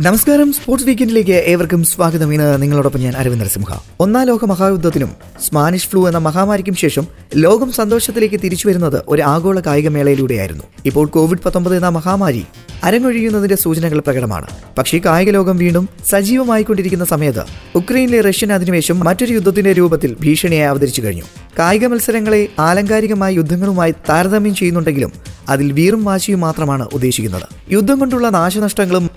നമസ്കാരം. സ്പോർട്സ് വീക്കെൻഡിലേക്ക് ഏവർക്കും സ്വാഗതം. ഇന്ന് നിങ്ങളോടൊപ്പം ഞാൻ അരവിന്ദ് നരസിംഹ ഒന്നാം ലോക മഹായുദ്ധത്തിനും സ്പാനിഷ് ഫ്ലൂ എന്ന മഹാമാരിക്കും ശേഷം ലോകം സന്തോഷത്തിലേക്ക് തിരിച്ചു വരുന്നത് ഒരു ആഗോള കായികമേളയിലൂടെയായിരുന്നു ഇപ്പോൾ കോവിഡ് പത്തൊമ്പത് എന്ന മഹാമാരി അരങ്ങൊഴിയുന്നതിന്റെ സൂചനകൾ പ്രകടമാണ്. പക്ഷേ കായിക ലോകം വീണ്ടും സജീവമായിക്കൊണ്ടിരിക്കുന്ന സമയത്ത് ഉക്രൈനിലെ റഷ്യൻ അധിനിവേശം മറ്റൊരു യുദ്ധത്തിന്റെ രൂപത്തിൽ ഭീഷണിയായി അവതരിച്ചു കഴിഞ്ഞു. കായിക മത്സരങ്ങളെ ആലങ്കാരികമായ യുദ്ധങ്ങളുമായി താരതമ്യം ചെയ്യുന്നുണ്ടെങ്കിലും അതിൽ വീറും വാശിയും മാത്രമാണ് ഉദ്ദേശിക്കുന്നത്. യുദ്ധം കൊണ്ടുള്ള നാശനഷ്ടങ്ങളും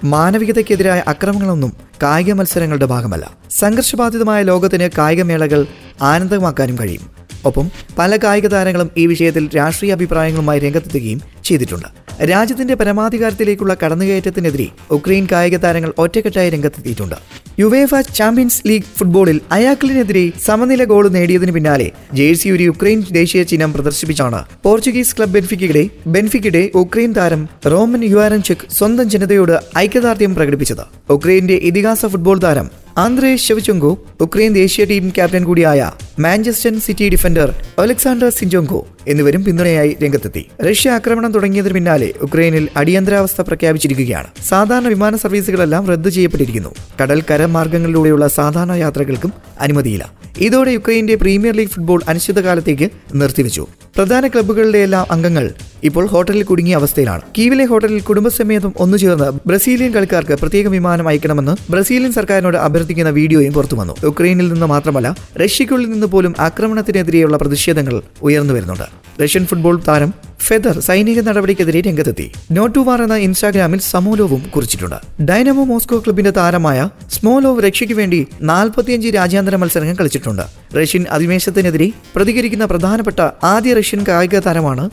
മാനവികതയ്ക്കെതിരായ അക്രമങ്ങളൊന്നും കായിക മത്സരങ്ങളുടെ ഭാഗമല്ല. സംഘർഷബാധിതമായ ലോകത്തിന് കായികമേളകൾ ആനന്ദമാക്കാനും കഴിയും. ഒപ്പം പല കായിക താരങ്ങളും ഈ വിഷയത്തിൽ രാഷ്ട്രീയ അഭിപ്രായങ്ങളുമായി രംഗത്തെത്തുകയും ചെയ്തിട്ടുണ്ട്. രാജ്യത്തിന്റെ പരമാധികാരത്തിലേക്കുള്ള കടന്നുകയറ്റത്തിനെതിരെ ഉക്രൈൻ കായിക താരങ്ങൾ ഒറ്റക്കെട്ടായി രംഗത്തെത്തിയിട്ടുണ്ട്. യുവേഫ ചാമ്പ്യൻസ് ലീഗ് ഫുട്ബോളിൽ അയാക്ലിനെതിരെ സമനില ഗോൾ നേടിയതിനു പിന്നാലെ ജേഴ്സി ഒരു യുക്രൈൻ ദേശീയ ചിഹ്നം പ്രദർശിപ്പിച്ചാണ്. പോർച്ചുഗീസ് ക്ലബ് ബെൻഫിക്കയുടെ ബെൻഫിക്കയുടെ ഉക്രൈൻ താരം റോമൻ യുവാരൻചെക് സ്വന്തം ജനതയോട് ഐക്യദാർഢ്യം പ്രകടിപ്പിച്ചത്. ഉക്രൈന്റെ ഇതിഹാസ ഫുട്ബോൾ താരം ആന്ദ്രേ ഷെവചുങ്കോ ഉക്രൈൻ ദേശീയ ടീം ക്യാപ്റ്റൻ കൂടിയായ Manchester City defender Alexander Zinchenko എന്നിവരും പിന്തുണയായി രംഗത്തെത്തി. റഷ്യ ആക്രമണം തുടങ്ങിയതിന് പിന്നാലെ ഉക്രൈനിൽ അടിയന്തരാവസ്ഥ പ്രഖ്യാപിച്ചിരിക്കുകയാണ്. സാധാരണ വിമാന സർവീസുകളെല്ലാം റദ്ദു ചെയ്യപ്പെട്ടിരിക്കുന്നു. കടൽ കര മാർഗങ്ങളിലൂടെയുള്ള സാധാരണ യാത്രകൾക്കും അനുമതിയില്ല. ഇതോടെ യുക്രൈന്റെ പ്രീമിയർ ലീഗ് ഫുട്ബോൾ അനിശ്ചിതകാലത്തേക്ക് നിർത്തിവെച്ചു. പ്രധാന ക്ലബ്ബുകളുടെ അംഗങ്ങൾ ഇപ്പോൾ ഹോട്ടലിൽ കുടുങ്ങിയ അവസ്ഥയിലാണ്. കീവിലെ ഹോട്ടലിൽ കുടുംബസമേതം ഒന്നു ചേർന്ന് ബ്രസീലിയൻ കളിക്കാർക്ക് പ്രത്യേക വിമാനം അയക്കണമെന്ന് ബ്രസീലിയൻ സർക്കാരിനോട് അഭ്യർത്ഥിക്കുന്ന വീഡിയോയും പുറത്തു വന്നു. യുക്രൈനിൽ നിന്ന് മാത്രമല്ല റഷ്യക്കുള്ളിൽ നിന്ന് പോലും ആക്രമണത്തിനെതിരെയുള്ള പ്രതിഷേധങ്ങൾ ഉയർന്നു വരുന്നുണ്ട്. റഷ്യൻ ഫുട്ബോൾ താരം ഫെദർ സൈനിക നടപടിക്കെതിരെ രംഗത്തെത്തി. നോട്ടുവാർ എന്ന ഇൻസ്റ്റാഗ്രാമിൽ സമോലോവും കുറിച്ചിട്ടുണ്ട്. ഡൈനമോ മോസ്കോ ക്ലബിന്റെ താരമായ സ്മോലോവ് രക്ഷയ്ക്ക് വേണ്ടി നാൽപ്പത്തിയഞ്ച് രാജ്യാന്തര മത്സരങ്ങൾ കളിച്ചിട്ടുണ്ട്. റഷ്യൻ അധിവേശത്തിനെതിരെ പ്രതികരിക്കുന്ന പ്രധാനപ്പെട്ട ആദ്യ റഷ്യൻ കായിക താരമാണ്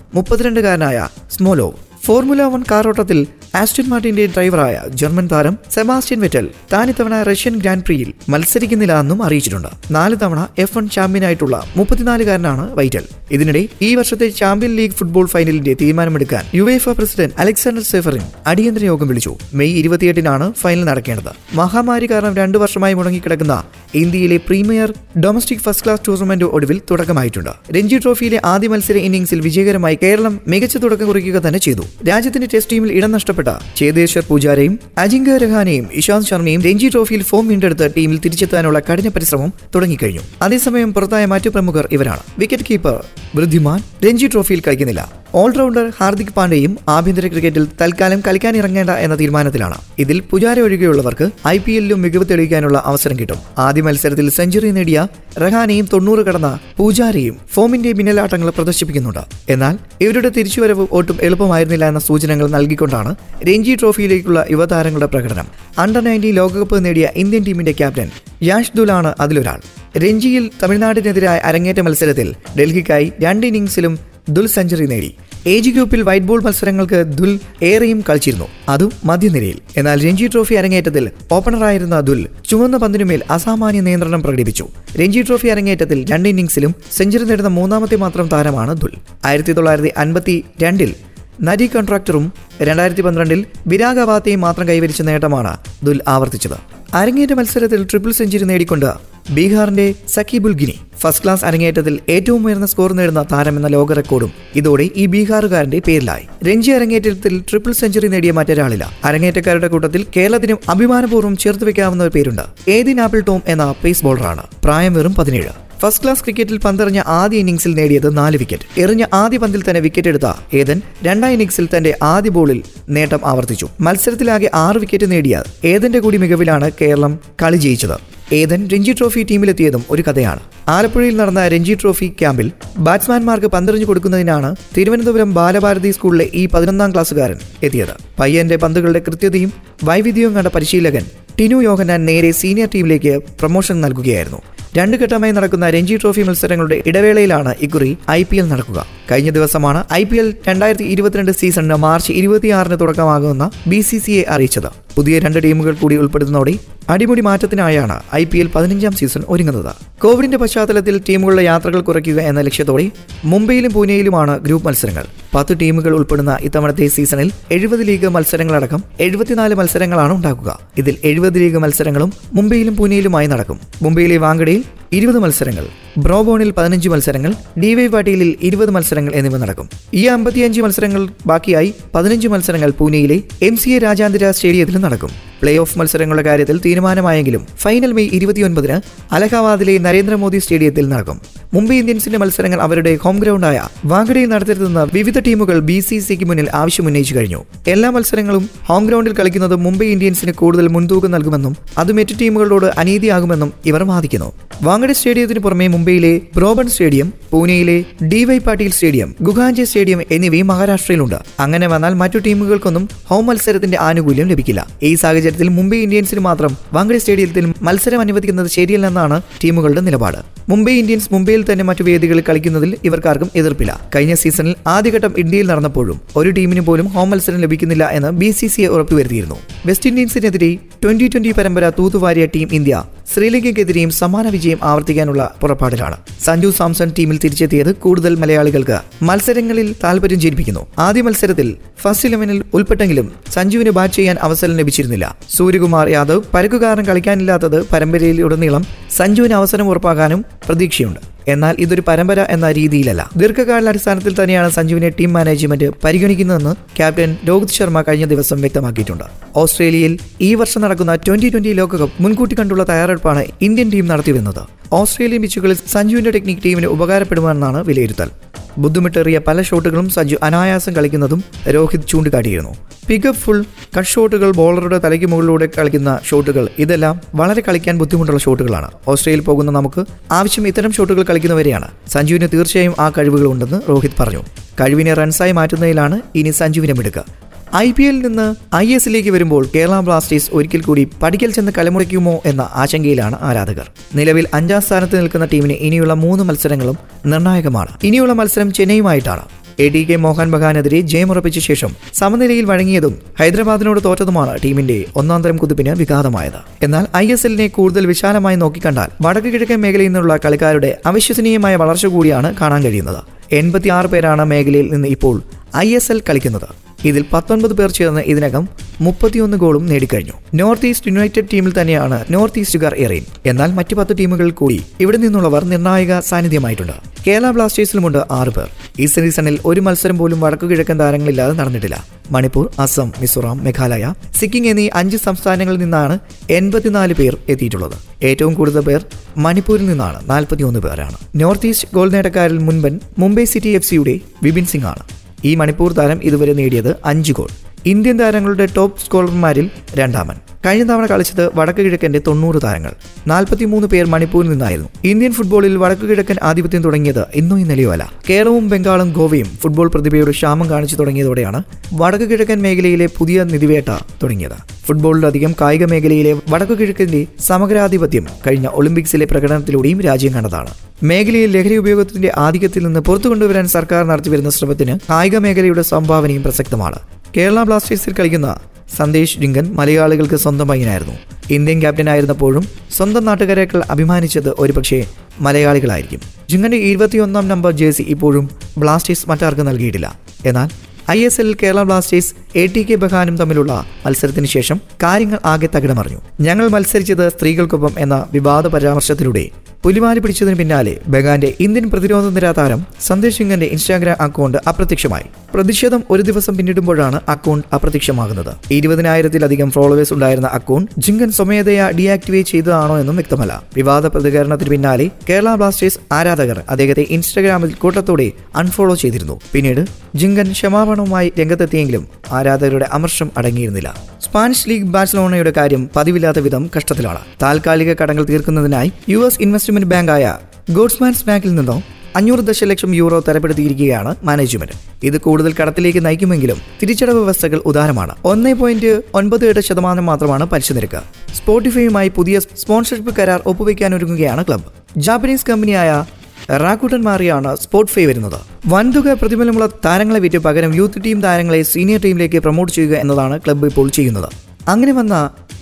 മുപ്പത്തിരണ്ടുകാരനായ സ്മോലോവ് ഫോർമുല വൺ കാറോട്ടത്തിൽ ആസ്റ്റൺ മാർട്ടിന്റെ ഡ്രൈവറായ ജർമ്മൻ താരം സെബാസ്റ്റ്യൻ വെറ്റൽ താൻ ഇത്തവണ റഷ്യൻ ഗ്രാൻഡ് പ്രീയിൽ മത്സരിക്കുന്നില്ല എന്നും അറിയിച്ചിട്ടുണ്ട്. നാല് തവണ എഫ് വൺ ചാമ്പ്യനായിട്ടുള്ള മുപ്പത്തിനാലുകാരനാണ് വൈറ്റൽ. ഇതിനിടെ ഈ വർഷത്തെ ചാമ്പ്യൻ ലീഗ് ഫുട്ബോൾ ഫൈനലിന്റെ തീരുമാനമെടുക്കാൻ യുവേഫ പ്രസിഡന്റ് അലക്സാണ്ടർ സെഫറിൻ അടിയന്തര യോഗം വിളിച്ചു. മെയ് ഇരുപത്തിയെട്ടിനാണ് ഫൈനൽ നടക്കേണ്ടത്. മഹാമാരി കാരണം രണ്ടു വർഷമായി മുടങ്ങിക്കിടക്കുന്ന ഇന്ത്യയിലെ premier domestic first class tournament ഒടുവിൽ തുടക്കമായിട്ടുണ്ട്. രഞ്ജി ട്രോഫിയിലെ ആദ്യ മത്സര ഇന്നിംഗ്സിൽ വിജയകരമായി കേരളം മികച്ച തുടക്കം കുറിക്കുക തന്നെ ചെയ്തു. രാജ്യത്തിന്റെ ടെസ്റ്റ് ടീമിൽ ഇടം ചേതേശ്വർ പൂജാരയും അജിങ്ക രഹാനെയും ഇഷാന്ത് ശർമ്മയും രഞ്ജി ട്രോഫിയിൽ ഫോം വീണ്ടെടുത്ത് ടീമിൽ തിരിച്ചെത്താനുള്ള കഠിന പരിശ്രമം തുടങ്ങിക്കഴിഞ്ഞു. അതേസമയം പുറത്തായ മറ്റു പ്രമുഖർ ഇവരാണ്. വിക്കറ്റ് കീപ്പർ വൃദ്ധിമാൻ രഞ്ജി ട്രോഫിയിൽ കളിക്കുന്നില്ല. ഓൾറൗണ്ടർ ഹാർദിക് പാണ്ഡെയും ആഭ്യന്തര ക്രിക്കറ്റിൽ തൽക്കാലം കളിക്കാനിറങ്ങേണ്ട എന്ന തീരുമാനത്തിലാണ്. ഇതിൽ പുജാര ഒഴികെയുള്ളവർക്ക് ഐ പി എല്ലിലും മികവ് തെളിയിക്കാനുള്ള അവസരം കിട്ടും. ആദ്യ മത്സരത്തിൽ സെഞ്ചുറി നേടിയ റഹാനെയും തൊണ്ണൂറ് കടന്ന പൂജാരയും ഫോമിന്റെ മിന്നലാട്ടങ്ങൾ പ്രദർശിപ്പിക്കുന്നുണ്ട്. എന്നാൽ ഇവരുടെ തിരിച്ചുവരവ് ഒട്ടും എളുപ്പമായിരുന്നില്ല എന്ന സൂചനകൾ നൽകിക്കൊണ്ടാണ് രഞ്ജി ട്രോഫിയിലേക്കുള്ള യുവതാരങ്ങളുടെ പ്രകടനം. അണ്ടർ നയന്റീൻ ലോകകപ്പ് നേടിയ ഇന്ത്യൻ ടീമിന്റെ ക്യാപ്റ്റൻ യാഷ് ദുലാണ് അതിലൊരാൾ. രഞ്ജിയിൽ തമിഴ്നാടിനെതിരായ അരങ്ങേറ്റ മത്സരത്തിൽ ഡൽഹിക്കായി രണ്ട് ഇന്നിംഗ്സിലും ദുൽ സെഞ്ചുറി നേടി. ഏജ് ഗ്രൂപ്പിൽ വൈറ്റ് ബോൾ മത്സരങ്ങൾക്ക് ദുൽ ഏറെയും കളിച്ചിരുന്നു. അതും മധ്യനിരയിൽ. എന്നാൽ രഞ്ജി ട്രോഫി അരങ്ങേറ്റത്തിൽ ഓപ്പണറായിരുന്ന ദുൽ ചുവന്ന പന്തിനുമേൽ അസാമാന്യ നിയന്ത്രണം പ്രകടിപ്പിച്ചു. രഞ്ജി ട്രോഫി അരങ്ങേറ്റത്തിൽ രണ്ട് ഇന്നിംഗ്സിലും സെഞ്ചുറി നേടുന്ന മൂന്നാമത്തെ മാത്രം താരമാണ് ദുൽ. ആയിരത്തി തൊള്ളായിരത്തി അൻപത്തി രണ്ടിൽ നരി കോൺട്രാക്ടറും രണ്ടായിരത്തി പന്ത്രണ്ടിൽ വിരാഗവാത്തയും മാത്രം കൈവരിച്ച നേട്ടമാണ് ദുൽ ആവർത്തിച്ചത്. അരങ്ങേറ്റ മത്സരത്തിൽ ട്രിപ്പിൾ സെഞ്ചുറി നേടിക്കൊണ്ട് ബീഹാറിന്റെ സക്കീബുൽ ഗിനി ഫസ്റ്റ് ക്ലാസ് അരങ്ങേറ്റത്തിൽ ഏറ്റവും ഉയർന്ന സ്കോർ നേടുന്ന താരമെന്ന ലോക റെക്കോർഡും ഇതോടെ ഈ ബീഹാറുകാരന്റെ പേരിലായി. രഞ്ജി അരങ്ങേറ്റത്തിൽ ട്രിപ്പിൾ സെഞ്ചുറി നേടിയ മറ്റൊരാളില്ല. അരങ്ങേറ്റക്കാരുടെ കൂട്ടത്തിൽ കേരളത്തിനും അഭിമാനപൂർവം ചേർത്ത് വെക്കാവുന്ന ഒരു പേരുണ്ട്. ഏദിൻ ആപ്പിൾ ടോം എന്ന പേസ് ബോളറാണ് പ്രായം വെറും പതിനേഴ്. ഫസ്റ്റ് ക്ലാസ് ക്രിക്കറ്റിൽ പന്തെറിഞ്ഞ ആദ്യ ഇന്നിംഗ്സിൽ നേടിയത് നാല് വിക്കറ്റ് എറിഞ്ഞ ആദ്യ പന്തിൽ തന്നെ വിക്കറ്റ് എടുത്ത ഏതൻ രണ്ടാം ഇന്നിംഗ്സിൽ തന്റെ ആദ്യ ബോളിൽ നേട്ടം ആവർത്തിച്ചു. മത്സരത്തിലാകെ ആറ് വിക്കറ്റ് നേടിയ ഏതന്റെ കൂടി മികവിലാണ് കേരളം കളി ജയിച്ചത്. ഏതൻ രഞ്ജി ട്രോഫി ടീമിലെത്തിയതും ഒരു കഥയാണ്. ആലപ്പുഴയിൽ നടന്ന രഞ്ജി ട്രോഫി ക്യാമ്പിൽ ബാറ്റ്സ്മാൻമാർക്ക് പന്തെറിഞ്ഞു കൊടുക്കുന്നതിനാണ് തിരുവനന്തപുരം ബാലഭാരതി സ്കൂളിലെ ഈ പതിനൊന്നാം ക്ലാസ്സുകാരൻ എത്തിയത്. പയ്യന്റെ പന്തുകളുടെ കൃത്യതയും വൈവിധ്യവും കണ്ട പരിശീലകൻ ടിനു യോഹനാൻ നേരെ സീനിയർ ടീമിലേക്ക് പ്രൊമോഷൻ നൽകുകയായിരുന്നു. രണ്ട് ഘട്ടമായി നടക്കുന്ന രഞ്ജി ട്രോഫി മത്സരങ്ങളുടെ ഇടവേളയിലാണ് ഇക്കുറി ഐ പി എൽ നടക്കുക. കഴിഞ്ഞ ദിവസമാണ് ഐ പി എൽ രണ്ടായിരത്തി ഇരുപത്തിരണ്ട് സീസണിന് മാർച്ച് ഇരുപത്തിയാറിന് തുടക്കമാകുമെന്ന് ബി സി സി എ അറിയിച്ചത്. പുതിയ രണ്ട് ടീമുകൾ കൂടി ഉൾപ്പെടുന്നതോടെ അടിമുടി മാറ്റത്തിനായാണ് ഐ പി എൽ പതിനഞ്ചാം സീസൺ ഒരുങ്ങുന്നത്. കോവിഡിന്റെ പശ്ചാത്തലത്തിൽ ടീമുകളുടെ യാത്രകൾ കുറയ്ക്കുക എന്ന ലക്ഷ്യത്തോടെ മുംബൈയിലും പൂനെയിലുമാണ് ഗ്രൂപ്പ് മത്സരങ്ങൾ. പത്ത് ടീമുകൾ ഉൾപ്പെടുന്ന ഇത്തവണത്തെ സീസണിൽ എഴുപത് ലീഗ് മത്സരങ്ങളടക്കം എഴുപത്തിനാല് മത്സരങ്ങളാണ് ഉണ്ടാക്കുക. ഇതിൽ എഴുപത് ലീഗ് മത്സരങ്ങളും മുംബൈയിലും പൂനെയിലുമായി നടക്കും. മുംബൈയിലെ വാങ്കഡയിൽ ഇരുപത് മത്സരങ്ങൾ ബ്രോബോണിൽ പതിനഞ്ച് മത്സരങ്ങൾ ഡിവൈ പാട്ടീലിൽ ഇരുപത് മത്സരങ്ങൾ എന്നിവ നടക്കും. ഈ അമ്പത്തിയഞ്ച് മത്സരങ്ങൾ ബാക്കിയായി പതിനഞ്ച് മത്സരങ്ങൾ പൂനെയിലെ എം സി എ രാജാന്തര സ്റ്റേഡിയത്തിൽ നടക്കും. പ്ലേ ഓഫ് മത്സരങ്ങളുടെ കാര്യത്തിൽ തീരുമാനമായെങ്കിലും ഫൈനൽ മെയ് ഇരുപത്തിയൊൻപതിന് അലഹാബാദിലെ നരേന്ദ്രമോദി സ്റ്റേഡിയത്തിൽ നടക്കും. മുംബൈ ഇന്ത്യൻസിന്റെ മത്സരങ്ങൾ അവരുടെ ഹോം ഗ്രൗണ്ടായ വാങ്കഡയിൽ നടത്തരുതെന്ന് വിവിധ ടീമുകൾ ബി സി സിക്ക് മുന്നിൽ ആവശ്യമുന്നയിച്ചു കഴിഞ്ഞു. എല്ലാ മത്സരങ്ങളും ഹോം ഗ്രൗണ്ടിൽ കളിക്കുന്നത് മുംബൈ ഇന്ത്യൻസിന് കൂടുതൽ മുൻതൂക്കം നൽകുമെന്നും അത് മറ്റു ടീമുകളോട് അനീതിയാകുമെന്നും ഇവർ വാദിക്കുന്നു. വാങ്കഡെ സ്റ്റേഡിയത്തിന് പുറമെ മുംബൈയിലെ ബ്രോബൺ സ്റ്റേഡിയം പൂനെയിലെ D Y Patil stadium Gahunje stadium എന്നിവയും മഹാരാഷ്ട്രയിലുണ്ട്. അങ്ങനെ വന്നാൽ മറ്റു ടീമുകൾക്കൊന്നും ഹോം മത്സരത്തിന്റെ ആനുകൂല്യം ലഭിക്കില്ല. ഈ സാഹചര്യത്തിൽ മുംബൈ ഇന്ത്യൻസിന് മാത്രം വാങ്കഡെ സ്റ്റേഡിയത്തിൽ മത്സരം അനുവദിക്കുന്നത് ശരിയല്ലെന്നാണ് ടീമുകളുടെ നിലപാട്. മുംബൈ ഇന്ത്യൻസ് മുംബൈയിൽ തന്നെ മറ്റു വേദികളിൽ കളിക്കുന്നതിൽ ഇവർക്കാർക്കും എതിർപ്പില്ല. കഴിഞ്ഞ സീസണിൽ ആദ്യഘട്ടം ഇന്ത്യയിൽ നടന്നപ്പോഴും ഒരു ടീമിന് പോലും ഹോം മത്സരം ലഭിക്കുന്നില്ല എന്ന് ബി സി സി ഉറപ്പുവരുത്തിയിരുന്നു. വെസ്റ്റ് ഇന്ത്യൻസിനെതിരെ ട്വന്റി ട്വന്റി പരമ്പര തൂത്തുവാരിയ ടീം ഇന്ത്യ ശ്രീലങ്കയ്ക്കെതിരെയും സമാന വിജയം ആവർത്തിക്കാനുള്ള പുറപ്പാടിലാണ്. സഞ്ജു സാംസൺ ടീമിൽ തിരിച്ചെത്തിയത് കൂടുതൽ മലയാളികൾക്ക് മത്സരങ്ങളിൽ താല്പര്യം ജനിപ്പിക്കുന്നു. ആദ്യ മത്സരത്തിൽ ഫസ്റ്റ് ഇലവനിൽ ഉൾപ്പെട്ടെങ്കിലും സഞ്ജുവിന് ബാറ്റ് ചെയ്യാൻ അവസരം ലഭിച്ചിരുന്നില്ല. സൂര്യകുമാർ യാദവ് പരക്കുകാരൻ കളിക്കാനില്ലാത്തത് പരമ്പരയിലുടനീളം സഞ്ജുവിന് അവസരം ഉറപ്പാക്കാനും പ്രതീക്ഷയുണ്ട്. എന്നാൽ ഇതൊരു പരമ്പര എന്ന രീതിയിലല്ല. ദീർഘകാല അടിസ്ഥാനത്തിൽ തന്നെയാണ് സഞ്ജുവിനെ ടീം മാനേജ്മെന്റ് പരിഗണിക്കുന്നതെന്ന് ക്യാപ്റ്റൻ രോഹിത് ശർമ്മ കഴിഞ്ഞ ദിവസം വ്യക്തമാക്കിയിട്ടുണ്ട്. ഓസ്ട്രേലിയയിൽ ഈ വർഷം നടക്കുന്ന ട്വന്റി ട്വന്റി ലോകകപ്പ് മുൻകൂട്ടി കണ്ടുള്ള തയ്യാറെടുപ്പാണ് ഇന്ത്യൻ ടീം നടത്തിവരുന്നത്. ഓസ്ട്രേലിയൻ പിച്ചുകളിൽ സഞ്ജുവിന്റെ ടെക്നിക് ടീമിന് ഉപകാരപ്പെടുമെന്നാണ് വിലയിരുത്തൽ. ബുദ്ധിമുട്ടേറിയ പല ഷോട്ടുകളും സജു അനായാസം കളിക്കുന്നതും രോഹിത് ചൂണ്ടിക്കാട്ടിയിരുന്നു. പിക്കപ്പ് ഫുൾ കട്ട് ഷോട്ടുകൾ ബോളറുടെ തലയ്ക്ക് മുകളിലൂടെ കളിക്കുന്ന ഷോട്ടുകൾ ഇതെല്ലാം വളരെ കളിക്കാൻ ബുദ്ധിമുട്ടുള്ള ഷോട്ടുകളാണ് ഓസ്ട്രേലിയയിൽ പോകുന്ന നമുക്ക് ആവശ്യം ഇത്തരം ഷോട്ടുകൾ കളിക്കുന്നവരെയാണ്. സഞ്ജുവിന് തീർച്ചയായും ആ കഴിവുകളുണ്ടെന്ന് രോഹിത് പറഞ്ഞു. കഴിവിനെ റൺസായി മാറ്റുന്നതിലാണ് ഇനി സഞ്ജുവിനെ മിടുക്കുക. ഐ പി എല്ലിൽ നിന്ന് ഐ എസിലേക്ക് വരുമ്പോൾ കേരള ബ്ലാസ്റ്റേഴ്സ് ഒരിക്കൽ കൂടി പഠിക്കൽ ചെന്ന് കലമുറയ്ക്കുമോ എന്ന ആശങ്കയിലാണ് ആരാധകർ. നിലവിൽ അഞ്ചാം സ്ഥാനത്ത് നിൽക്കുന്ന ടീമിന് ഇനിയുള്ള മൂന്ന് മത്സരങ്ങളും നിർണായകമാണ്. ഇനിയുള്ള മത്സരം ചെന്നൈയുമായിട്ടാണ്. എ ടി കെ മോഹൻ ബഗാനെതിരെ ജയമുറപ്പിച്ച ശേഷം സമനിലയിൽ വഴങ്ങിയതും ഹൈദരാബാദിനോട് തോറ്റതുമാണ് ടീമിന്റെ ഒന്നാം തരം കുതിപ്പിന് വിഘാതമായത്. എന്നാൽ ഐ എസ് എല്ലിനെ കൂടുതൽ വിശാലമായി നോക്കിക്കണ്ടാൽ വടക്ക് കിഴക്കൻ മേഖലയിൽ നിന്നുള്ള കളിക്കാരുടെ അവിശ്വസനീയമായ വളർച്ച കൂടിയാണ് കാണാൻ കഴിയുന്നത്. എൺപത്തിയാറ് പേരാണ് മേഖലയിൽ നിന്ന് ഇപ്പോൾ ഐ കളിക്കുന്നത്. ഇതിൽ പത്തൊൻപത് പേർ ചേർന്ന് ഇതിനകം മുപ്പത്തിയൊന്ന് ഗോളും നേടിക്കഴിഞ്ഞു. നോർത്ത് ഈസ്റ്റ് യുണൈറ്റഡ് ടീമിൽ തന്നെയാണ് നോർത്ത് ഈസ്റ്റുകാർ എറിയൻ എന്നാൽ മറ്റു പത്ത് ടീമുകൾ കൂടി ഇവിടെ നിന്നുള്ളവർ നിർണായക സാന്നിധ്യമായിട്ടുണ്ട്. കേരള ബ്ലാസ്റ്റേഴ്സിലുമുണ്ട് ആറ് പേർ. ഈ സീസണിൽ ഒരു മത്സരം പോലും വടക്കു കിഴക്കൻ താരങ്ങളില്ലാതെ നടന്നിട്ടില്ല. മണിപ്പൂർ അസം മിസോറാം മേഘാലയ സിക്കിം എന്നീ അഞ്ച് സംസ്ഥാനങ്ങളിൽ നിന്നാണ് എൺപത്തിനാല് പേർ എത്തിയിട്ടുള്ളത്. ഏറ്റവും കൂടുതൽ പേർ മണിപ്പൂരിൽ നിന്നാണ്. നാൽപ്പത്തിയൊന്ന് പേരാണ്. നോർത്ത് ഈസ്റ്റ് ഗോൾ നേട്ടക്കാരിൽ മുൻപൻ മുംബൈ സിറ്റി എഫ് സിയുടെ വിപിൻ സിംഗ് ആണ്. ഈ മണിപ്പൂർ താരം ഇതുവരെ നേടിയത് അഞ്ച് ഗോൾ. ഇന്ത്യൻ താരങ്ങളുടെ ടോപ്പ് സ്കോളർമാരിൽ രണ്ടാമൻ. കഴിഞ്ഞ തവണ കളിച്ചത് വടക്ക് കിഴക്കന്റെ തൊണ്ണൂറ് താരങ്ങൾ. നാൽപ്പത്തിമൂന്ന് പേർ മണിപ്പൂരിൽ നിന്നായിരുന്നു. ഇന്ത്യൻ ഫുട്ബോളിൽ വടക്ക് കിഴക്കൻ ആധിപത്യം തുടങ്ങിയത് ഇന്നും ഇന്നലെയുമല്ല കേരളവും ബംഗാളും ഗോവയും ഫുട്ബോൾ പ്രതിഭയുടെ ക്ഷാമം കാണിച്ചു തുടങ്ങിയതോടെയാണ് വടക്ക് കിഴക്കൻ മേഖലയിലെ പുതിയ നിധിവേട്ട തുടങ്ങിയത്. ഫുട്ബോളിലധികം കായിക മേഖലയിലെ വടക്കു കിഴക്കിന്റെ സമഗ്രാധിപത്യം കഴിഞ്ഞ ഒളിമ്പിക്സിലെ പ്രകടനത്തിലൂടെയും രാജ്യം കണ്ടതാണ്. മേഖലയിൽ ലഹരി ഉപയോഗത്തിന്റെ ആധിക്യത്തിൽ നിന്ന് പുറത്തു കൊണ്ടുവരാൻ സർക്കാർ നടത്തിവരുന്ന ശ്രമത്തിന് കായിക മേഖലയുടെ സംഭാവനയും പ്രസക്തമാണ്. കേരള ബ്ലാസ്റ്റേഴ്സിൽ കളിക്കുന്ന സന്ദേശ് ഡിങ്കൻ മലയാളികൾക്ക് സ്വന്തം പയ്യനായിരുന്നു. ഇന്ത്യൻ ക്യാപ്റ്റനായിരുന്നപ്പോഴും സ്വന്തം നാട്ടുകാരേക്കാൾ അഭിമാനിച്ചത് ഒരുപക്ഷെ മലയാളികളായിരിക്കും. ജിങ്കന്റെ ഇരുപത്തിയൊന്നാം നമ്പർ ജേഴ്സി ഇപ്പോഴും ബ്ലാസ്റ്റേഴ്സ് മറ്റാർക്കും നൽകിയിട്ടില്ല. എന്നാൽ ഐ എസ് എല്ലിൽ Kerala Blasters A T K ബഹാനും തമ്മിലുള്ള മത്സരത്തിന് ശേഷം കാര്യങ്ങൾ ആകെ തകിടമറിഞ്ഞു. ഞങ്ങൾ മത്സരിച്ചത് സ്ത്രീകൾക്കൊപ്പം എന്ന വിവാദ പരാമർശത്തിലൂടെ. പുലിമാലി പിടിച്ചതിന് പിന്നാലെ ബഗാന്റെ ഇന്ത്യൻ പ്രതിരോധ നിര താരം സന്ദേശ് സിംഗിന്റെ ഇൻസ്റ്റാഗ്രാം അക്കൗണ്ട് അപ്രത്യക്ഷമായി. പ്രതിഷേധം ഒരു ദിവസം പിന്നിടുമ്പോഴാണ് അക്കൗണ്ട് അപ്രത്യക്ഷമാകുന്നത്. ഇരുപതിനായിരത്തിലധികം ഫോളോവേഴ്സ് ഉണ്ടായിരുന്ന അക്കൗണ്ട് ജിങ്കൻ സ്വമേധയാ ഡീആക്ടിവേറ്റ് ചെയ്തതാണോ എന്നും വ്യക്തമല്ല. വിവാദ പ്രതികരണത്തിന് പിന്നാലെ കേരള ബ്ലാസ്റ്റേഴ്സ് ആരാധകർ അദ്ദേഹത്തെ ഇൻസ്റ്റഗ്രാമിൽ കൂട്ടത്തോടെ അൺഫോളോ ചെയ്തിരുന്നു. പിന്നീട് ജിങ്കൻ ക്ഷമാപണവുമായി രംഗത്തെത്തിയെങ്കിലും ആരാധകരുടെ അമർഷം അടങ്ങിയിരുന്നില്ല. സ്പാനിഷ് ലീഗ് ബാഴ്സലോണയുടെ കാര്യം പതിവില്ലാത്ത വിധം കഷ്ടത്തിലാണ്. താൽക്കാലിക കടങ്ങൾ തീർക്കുന്നതിനായി യു എസ് ഇൻവെസ്റ്റ്മെന്റ് ബാങ്കായ ഗോഡ്സ്മാൻസ് ബാങ്കിൽ നിന്നോ അഞ്ഞൂറ് ദശലക്ഷം യൂറോ തരപ്പെടുത്തിയിരിക്കുകയാണ് മാനേജ്മെന്റ്. ഇത് കൂടുതൽ കടത്തിലേക്ക് നയിക്കുമെങ്കിലും തിരിച്ചടവ് വ്യവസ്ഥകൾ ഉദാരമാണ്. ഒന്നേ പോയിന്റ് ഒൻപത് എട്ട് ശതമാനം മാത്രമാണ് പലിശ നിരക്ക്. സ്പോട്ടിഫൈയുമായി പുതിയ സ്പോൺസർഷിപ്പ് കരാർ ഒപ്പുവെക്കാനൊരുങ്ങുകയാണ് ക്ലബ്ബ് ജാപ്പനീസ് കമ്പനിയായ റാക്കൂട്ടൻ മാറിയാണ് സ്പോർട്ട് ഫേ വരുന്നത്. വൻതുക പ്രതിഫലമുള്ള താരങ്ങളെ വിറ്റ് പകരം യൂത്ത് ടീം താരങ്ങളെ സീനിയർ ടീമിലേക്ക് പ്രൊമോട്ട് ചെയ്യുക എന്നതാണ് ക്ലബ്ബ് ഇപ്പോൾ ചെയ്യുന്നത്. അങ്ങനെ വന്ന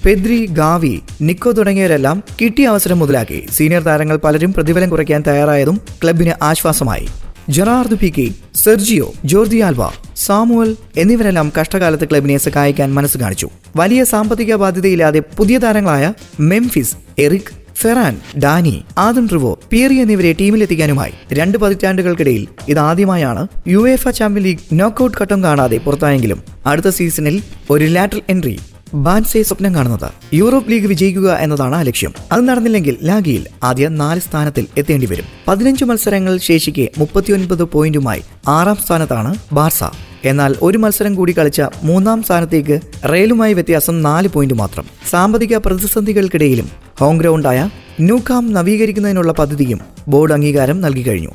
പെദ്രി ഗാവി നിക്കോ തുടങ്ങിയവരെല്ലാം കിട്ടിയ അവസരം മുതലാക്കി. സീനിയർ താരങ്ങൾ പലരും പ്രതിഫലം കുറയ്ക്കാൻ തയ്യാറായതും ക്ലബിന് ആശ്വാസമായി. ജെറാർഡ് കെ സെർജിയോ ജോർജി ആൽവ സാമുവൽ എന്നിവരെല്ലാം കഷ്ടകാലത്ത് ക്ലബിനെ സഹായിക്കാൻ മനസ്സ് കാണിച്ചു. വലിയ സാമ്പത്തിക ബാധ്യതയില്ലാതെ പുതിയ താരങ്ങളായ Memphis Eric Ferran Dani Adama Traore Pierre എന്നിവരെ ടീമിലെത്തിക്കാനുമായി രണ്ട് പതിറ്റാണ്ടുകൾക്കിടയിൽ ഇതാദ്യമായാണ് U F champion league knockout ഘട്ടം കാണാതെ പുറത്തായെങ്കിലും അടുത്ത സീസണിൽ ഒരു ലാറ്ററൽ എൻട്രി ബാൻസെ സ്വപ്നം കാണുന്നത്. യൂറോപ്പ് ലീഗ് വിജയിക്കുക എന്നതാണ് ലക്ഷ്യം. അത് നടന്നില്ലെങ്കിൽ ലാഗിയിൽ ആദ്യ നാല് സ്ഥാനത്തിൽ എത്തേണ്ടി വരും. പതിനഞ്ച് മത്സരങ്ങൾ ശേഷിക്കെ മുപ്പത്തിയൊൻപത് പോയിന്റുമായി ആറാം സ്ഥാനത്താണ് ബാർസ. എന്നാൽ ഒരു മത്സരം കൂടി കളിച്ച മൂന്നാം സ്ഥാനത്തേക്ക് റെയിലുമായി വ്യത്യാസം നാല് പോയിന്റ് മാത്രം. സാമ്പത്തിക പ്രതിസന്ധികൾക്കിടയിലും ഹോം ഗ്രൗണ്ടായ ന്യൂകാം നവീകരിക്കുന്നതിനുള്ള പദ്ധതിയും ബോർഡ് അംഗീകാരം നൽകി കഴിഞ്ഞു.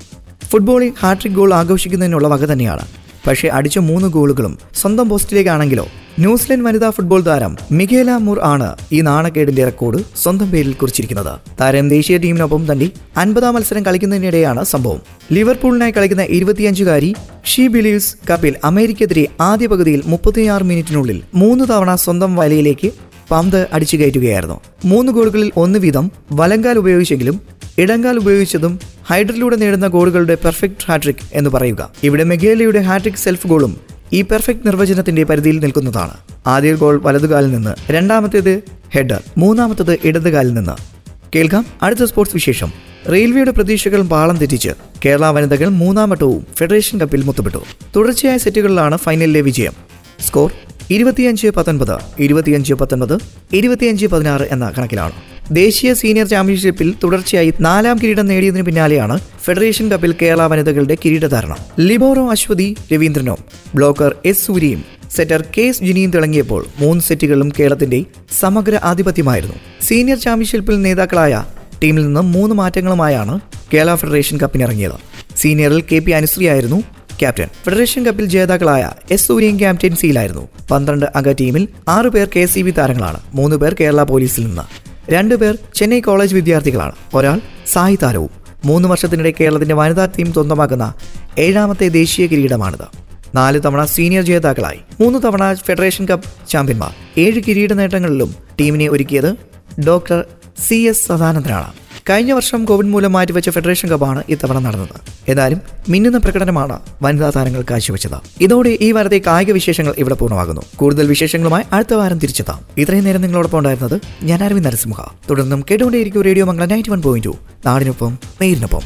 ഫുട്ബോളിൽ ഹാട്രിക് ഗോൾ ആഘോഷിക്കുന്നതിനുള്ള വക തന്നെയാണ്. പക്ഷേ അടിച്ച മൂന്ന് ഗോളുകളും സ്വന്തം പോസ്റ്റിലേക്കാണെങ്കിലോ ന്യൂസിലൻഡ് വനിതാ ഫുട്ബോൾ താരം മിഖേല മുർ ആണ് ഈ നാണക്കേടിന്റെ റെക്കോർഡ് സ്വന്തം പേരിൽ കുറിച്ചിരിക്കുന്നത്. താരം ദേശീയ ടീമിനൊപ്പം തന്നെ അൻപതാം മത്സരം കളിക്കുന്നതിനിടെയാണ് സംഭവം. ലിവർപൂളിനായി കളിക്കുന്ന ഇരുപത്തിയഞ്ചുകാരി ഷീ ബിലീവ്സ് കപ്പിൽ അമേരിക്കെതിരെ ആദ്യ പകുതിയിൽ മുപ്പത്തിയാറ് മിനിറ്റിനുള്ളിൽ മൂന്ന് തവണ സ്വന്തം വലയിലേക്ക് പന്ത് അടിച്ചു കയറ്റുകയായിരുന്നു മൂന്ന് ഗോളുകളിൽ ഒന്ന് വീതം വലങ്കാൽ ഉപയോഗിച്ചെങ്കിലും ഇടങ്കാൽ ഉപയോഗിച്ചതും ഹൈഡറിലൂടെ നേടുന്ന ഗോളുകളുടെ പെർഫെക്റ്റ് ഹാട്രിക് എന്ന് പറയുക. ഇവിടെ മെഗേലയുടെ ഹാട്രിക് സെൽഫ് ഗോളും ഈ പെർഫെക്റ്റ് നിർവചനത്തിന്റെ പരിധിയിൽ നിൽക്കുന്നതാണ്. ആദ്യ ഗോൾ വലതുകാലിൽ നിന്ന് രണ്ടാമത്തേത് ഹെഡർ മൂന്നാമത്തേത് ഇടതുകാലിൽ നിന്ന്. കേൾക്കാം അടുത്ത സ്പോർട്സ് വിശേഷം. റെയിൽവേയുടെ പ്രതീക്ഷകൾ പാളം തെറ്റിച്ച് കേരള വനിതകൾ മൂന്നാം വട്ടവും ഫെഡറേഷൻ കപ്പിൽ മുത്തപ്പെട്ടു തുടർച്ചയായ സെറ്റുകളിലാണ് ഫൈനലിലെ വിജയം. സ്കോർ ഇരുപത്തിയഞ്ച് പത്തൊൻപത് ഇരുപത്തിയഞ്ച് പത്തൊൻപത് ഇരുപത്തിയഞ്ച് പതിനാറ് എന്ന കണക്കിലാണ്. ദേശീയ സീനിയർ ചാമ്പ്യൻഷിപ്പിൽ തുടർച്ചയായി നാലാം കിരീടം നേടിയതിനു പിന്നാലെയാണ് ഫെഡറേഷൻ കപ്പിൽ കേരള വനിതകളുടെ കിരീടധാരണം ലിബോറോ അശ്വതി രവീന്ദ്രനോ. ബ്ലോക്കർ എസ് സൂര്യയും. സെറ്റർ കെ എസ് ജിനിയും തിളങ്ങിയപ്പോൾ മൂന്ന് സെറ്റുകളിലും കേരളത്തിന്റെ സമഗ്ര ആധിപത്യമായിരുന്നു. സീനിയർ ചാമ്പ്യൻഷിപ്പിൽ നേതാക്കളായ ടീമിൽ നിന്ന് മൂന്ന് മാറ്റങ്ങളുമായാണ് കേരള ഫെഡറേഷൻ കപ്പിനിറങ്ങിയത്. സീനിയറിൽ കെ പി അനുശ്രീയായിരുന്നു ക്യാപ്റ്റൻ. ഫെഡറേഷൻ കപ്പിൽ ജേതാക്കളായ എസ് സൂര്യൻ ക്യാപ്റ്റൻസിയിലായിരുന്നു. പന്ത്രണ്ട് അംഗ ടീമിൽ ആറ് പേർ കെ സി ബി താരങ്ങളാണ്. മൂന്ന് പേർ കേരള പോലീസിൽ നിന്ന്. രണ്ട് പേർ ചെന്നൈ കോളേജ് വിദ്യാർത്ഥികളാണ്. ഒരാൾ സായി താരവും മൂന്ന് വർഷത്തിനിടെ കേരളത്തിന്റെ വനിതാ ടീം സ്വന്തമാക്കുന്ന ഏഴാമത്തെ ദേശീയ കിരീടമാണിത്. നാല് തവണ സീനിയർ ജേതാക്കളായി. മൂന്ന് തവണ ഫെഡറേഷൻ കപ്പ് ചാമ്പ്യന്മാർ. ഏഴ് കിരീട നേട്ടങ്ങളിലും ടീമിനെ ഒരുക്കിയത് ഡോക്ടർ സി എസ് സദാനന്ദനാണ്. കഴിഞ്ഞ വർഷം കോവിഡ് മൂലം മാറ്റിവെച്ച ഫെഡറേഷൻ കപ്പാണ് ഇത്തവണ നടന്നത്. എന്നാലും മിന്നുന്ന പ്രകടനമാണ് വനിതാ താരങ്ങൾ കാഴ്ചവെച്ചത്. ഇതോടെ ഈ വാരത്തെ കായിക വിശേഷങ്ങൾ ഇവിടെ പൂർണമാകുന്നു. കൂടുതൽ വിശേഷങ്ങളുമായി അടുത്ത വാരം തിരിച്ചെത്താം. ഇത്രയും നേരം നിങ്ങളോടൊപ്പം ഉണ്ടായിരുന്നത് ഞാൻ അരവിന്ദ് നരസിംഹ. തുടർന്നും കേട്ടുകൊണ്ടേയിരിക്കും radio Mangala ninety one point നാടിനൊപ്പം നേരിനൊപ്പം.